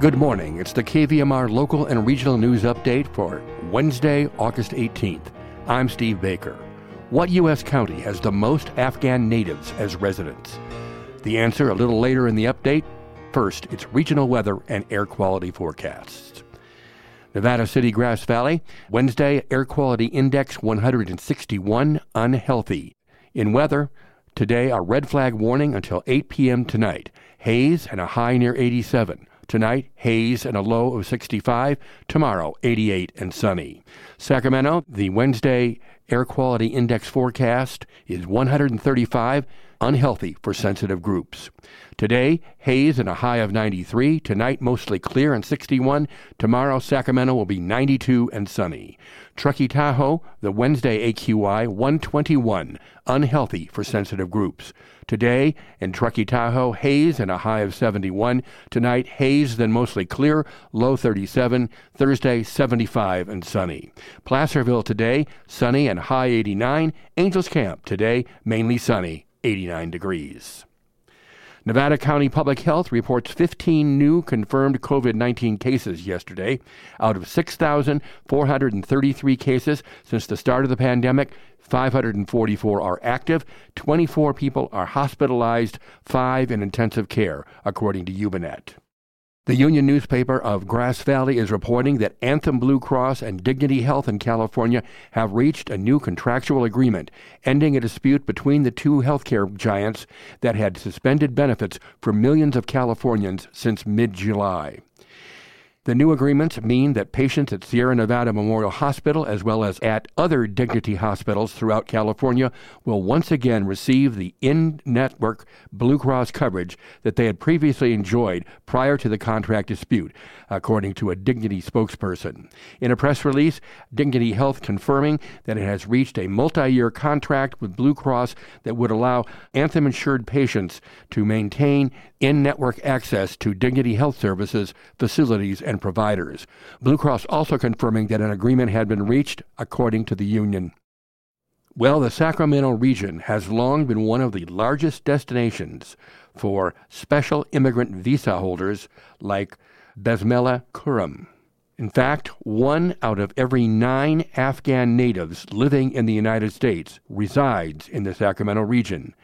Good morning. It's the KVMR local and regional news update for Wednesday, August 18th. I'm Steve Baker. What U.S. county has the most Afghan natives as residents? The answer a little later in the update. First, it's regional weather and air quality forecasts. Nevada City, Grass Valley, Wednesday, air quality index 161, unhealthy. In weather, today, a red flag warning until 8 p.m. tonight. Haze and a high near 87. Tonight, haze and a low of 65. Tomorrow, 88 and sunny. Sacramento, the Wednesday air quality index forecast is 135, unhealthy for sensitive groups. Today, haze and a high of 93. Tonight, mostly clear and 61. Tomorrow, Sacramento will be 92 and sunny. Truckee Tahoe, the Wednesday AQI 121, unhealthy for sensitive groups. Today, in Truckee Tahoe, haze and a high of 71. Tonight, haze, then mostly clear, low 37. Thursday, 75 and sunny. Placerville today, sunny and high 89. Angels Camp today, mainly sunny, 89 degrees. Nevada County Public Health reports 15 new confirmed COVID 19 cases yesterday. Out of 6,433 cases since the start of the pandemic, 544 are active, 24 people are hospitalized, 5 in intensive care, according to Ubinet. The Union newspaper of Grass Valley is reporting that Anthem Blue Cross and Dignity Health in California have reached a new contractual agreement, ending a dispute between the two healthcare giants that had suspended benefits for millions of Californians since mid July. The new agreements mean that patients at Sierra Nevada Memorial Hospital, as well as at other Dignity hospitals throughout California, will once again receive the in network Blue Cross coverage that they had previously enjoyed prior to the contract dispute, according to a Dignity spokesperson. In a press release, Dignity Health confirming that it has reached a multi year contract with Blue Cross that would allow Anthem insured patients to maintain in network access to Dignity Health Services, facilities, and providers. Blue Cross also confirming that an agreement had been reached, according to the union. Well, the Sacramento region has long been one of the largest destinations for special immigrant visa holders like Besmela Kurum. In fact, one out of every nine Afghan natives living in the United States resides in the Sacramento region.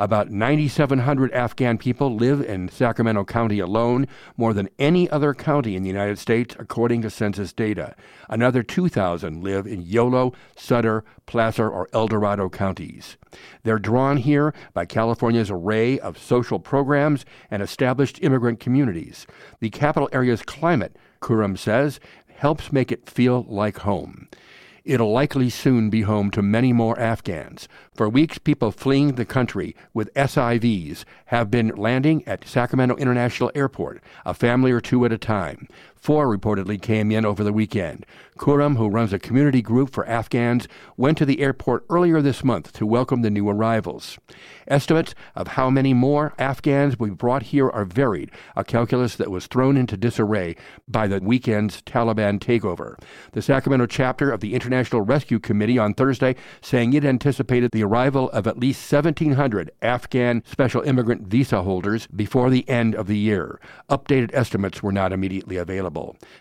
About 9,700 Afghan people live in Sacramento County alone, more than any other county in the United States, according to census data. Another 2,000 live in Yolo, Sutter, Placer, or El Dorado counties. They're drawn here by California's array of social programs and established immigrant communities. The capital area's climate, Kurum says, helps make it feel like home. It'll likely soon be home to many more Afghans. For weeks, people fleeing the country with SIVs have been landing at Sacramento International Airport, a family or two at a time. Four reportedly came in over the weekend. Kuram, who runs a community group for Afghans, went to the airport earlier this month to welcome the new arrivals. Estimates of how many more Afghans will be brought here are varied, a calculus that was thrown into disarray by the weekend's Taliban takeover. The Sacramento chapter of the International Rescue Committee on Thursday saying it anticipated the arrival of at least 1,700 Afghan special immigrant visa holders before the end of the year. Updated estimates were not immediately available.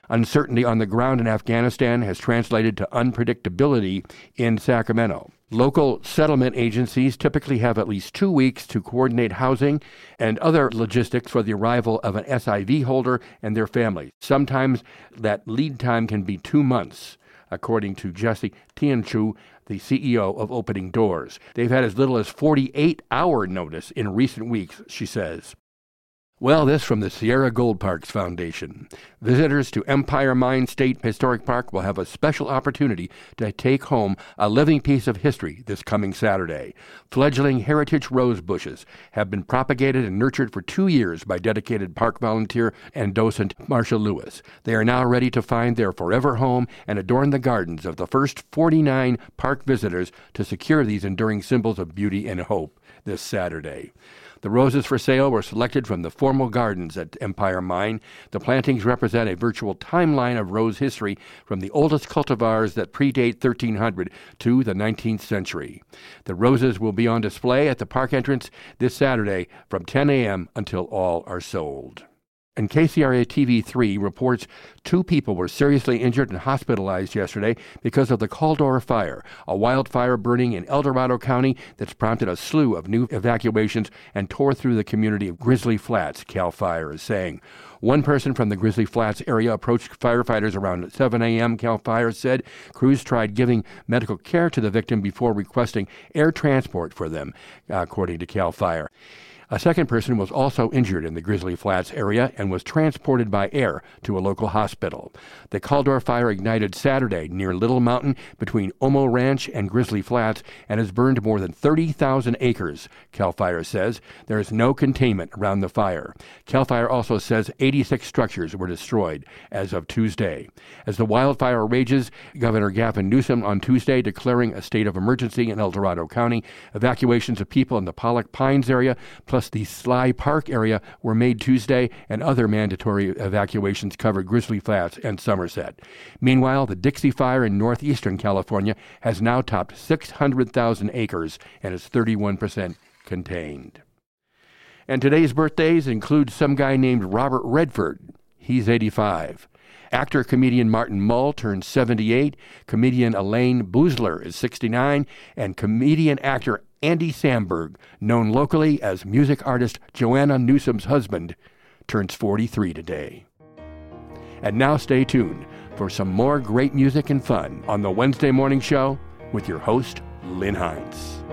Uncertainty on the ground in Afghanistan has translated to unpredictability in Sacramento. Local settlement agencies typically have at least two weeks to coordinate housing and other logistics for the arrival of an SIV holder and their family. Sometimes that lead time can be two months, according to Jesse Tianchu, the CEO of Opening Doors. They've had as little as 48 hour notice in recent weeks, she says. Well, this from the Sierra Gold Parks Foundation. Visitors to Empire Mine State Historic Park will have a special opportunity to take home a living piece of history this coming Saturday. Fledgling heritage rose bushes have been propagated and nurtured for two years by dedicated park volunteer and docent Marcia Lewis. They are now ready to find their forever home and adorn the gardens of the first 49 park visitors to secure these enduring symbols of beauty and hope this Saturday. The roses for sale were selected from the formal gardens at Empire Mine. The plantings represent a virtual timeline of rose history from the oldest cultivars that predate 1300 to the 19th century. The roses will be on display at the park entrance this Saturday from 10 a.m. until all are sold. And KCRA TV 3 reports two people were seriously injured and hospitalized yesterday because of the Caldor fire, a wildfire burning in El Dorado County that's prompted a slew of new evacuations and tore through the community of Grizzly Flats, CAL FIRE is saying. One person from the Grizzly Flats area approached firefighters around 7 a.m., CAL FIRE said. Crews tried giving medical care to the victim before requesting air transport for them, according to CAL FIRE. A second person was also injured in the Grizzly Flats area and was transported by air to a local hospital. The Caldor fire ignited Saturday near Little Mountain between Omo Ranch and Grizzly Flats and has burned more than 30,000 acres, CAL FIRE says. There is no containment around the fire. CAL FIRE also says 86 structures were destroyed as of Tuesday. As the wildfire rages, Governor Gavin Newsom on Tuesday declaring a state of emergency in El Dorado County. Evacuations of people in the Pollock Pines area, plus the Sly Park area were made Tuesday, and other mandatory evacuations covered Grizzly Flats and Somerset. Meanwhile, the Dixie Fire in northeastern California has now topped 600,000 acres and is 31% contained. And today's birthdays include some guy named Robert Redford. He's 85. Actor comedian Martin Mull turns 78, comedian Elayne Boosler is 69, and comedian actor Andy Samberg, known locally as music artist Joanna Newsom's husband, turns 43 today. And now stay tuned for some more great music and fun on the Wednesday Morning Show with your host, Lynn Heinz.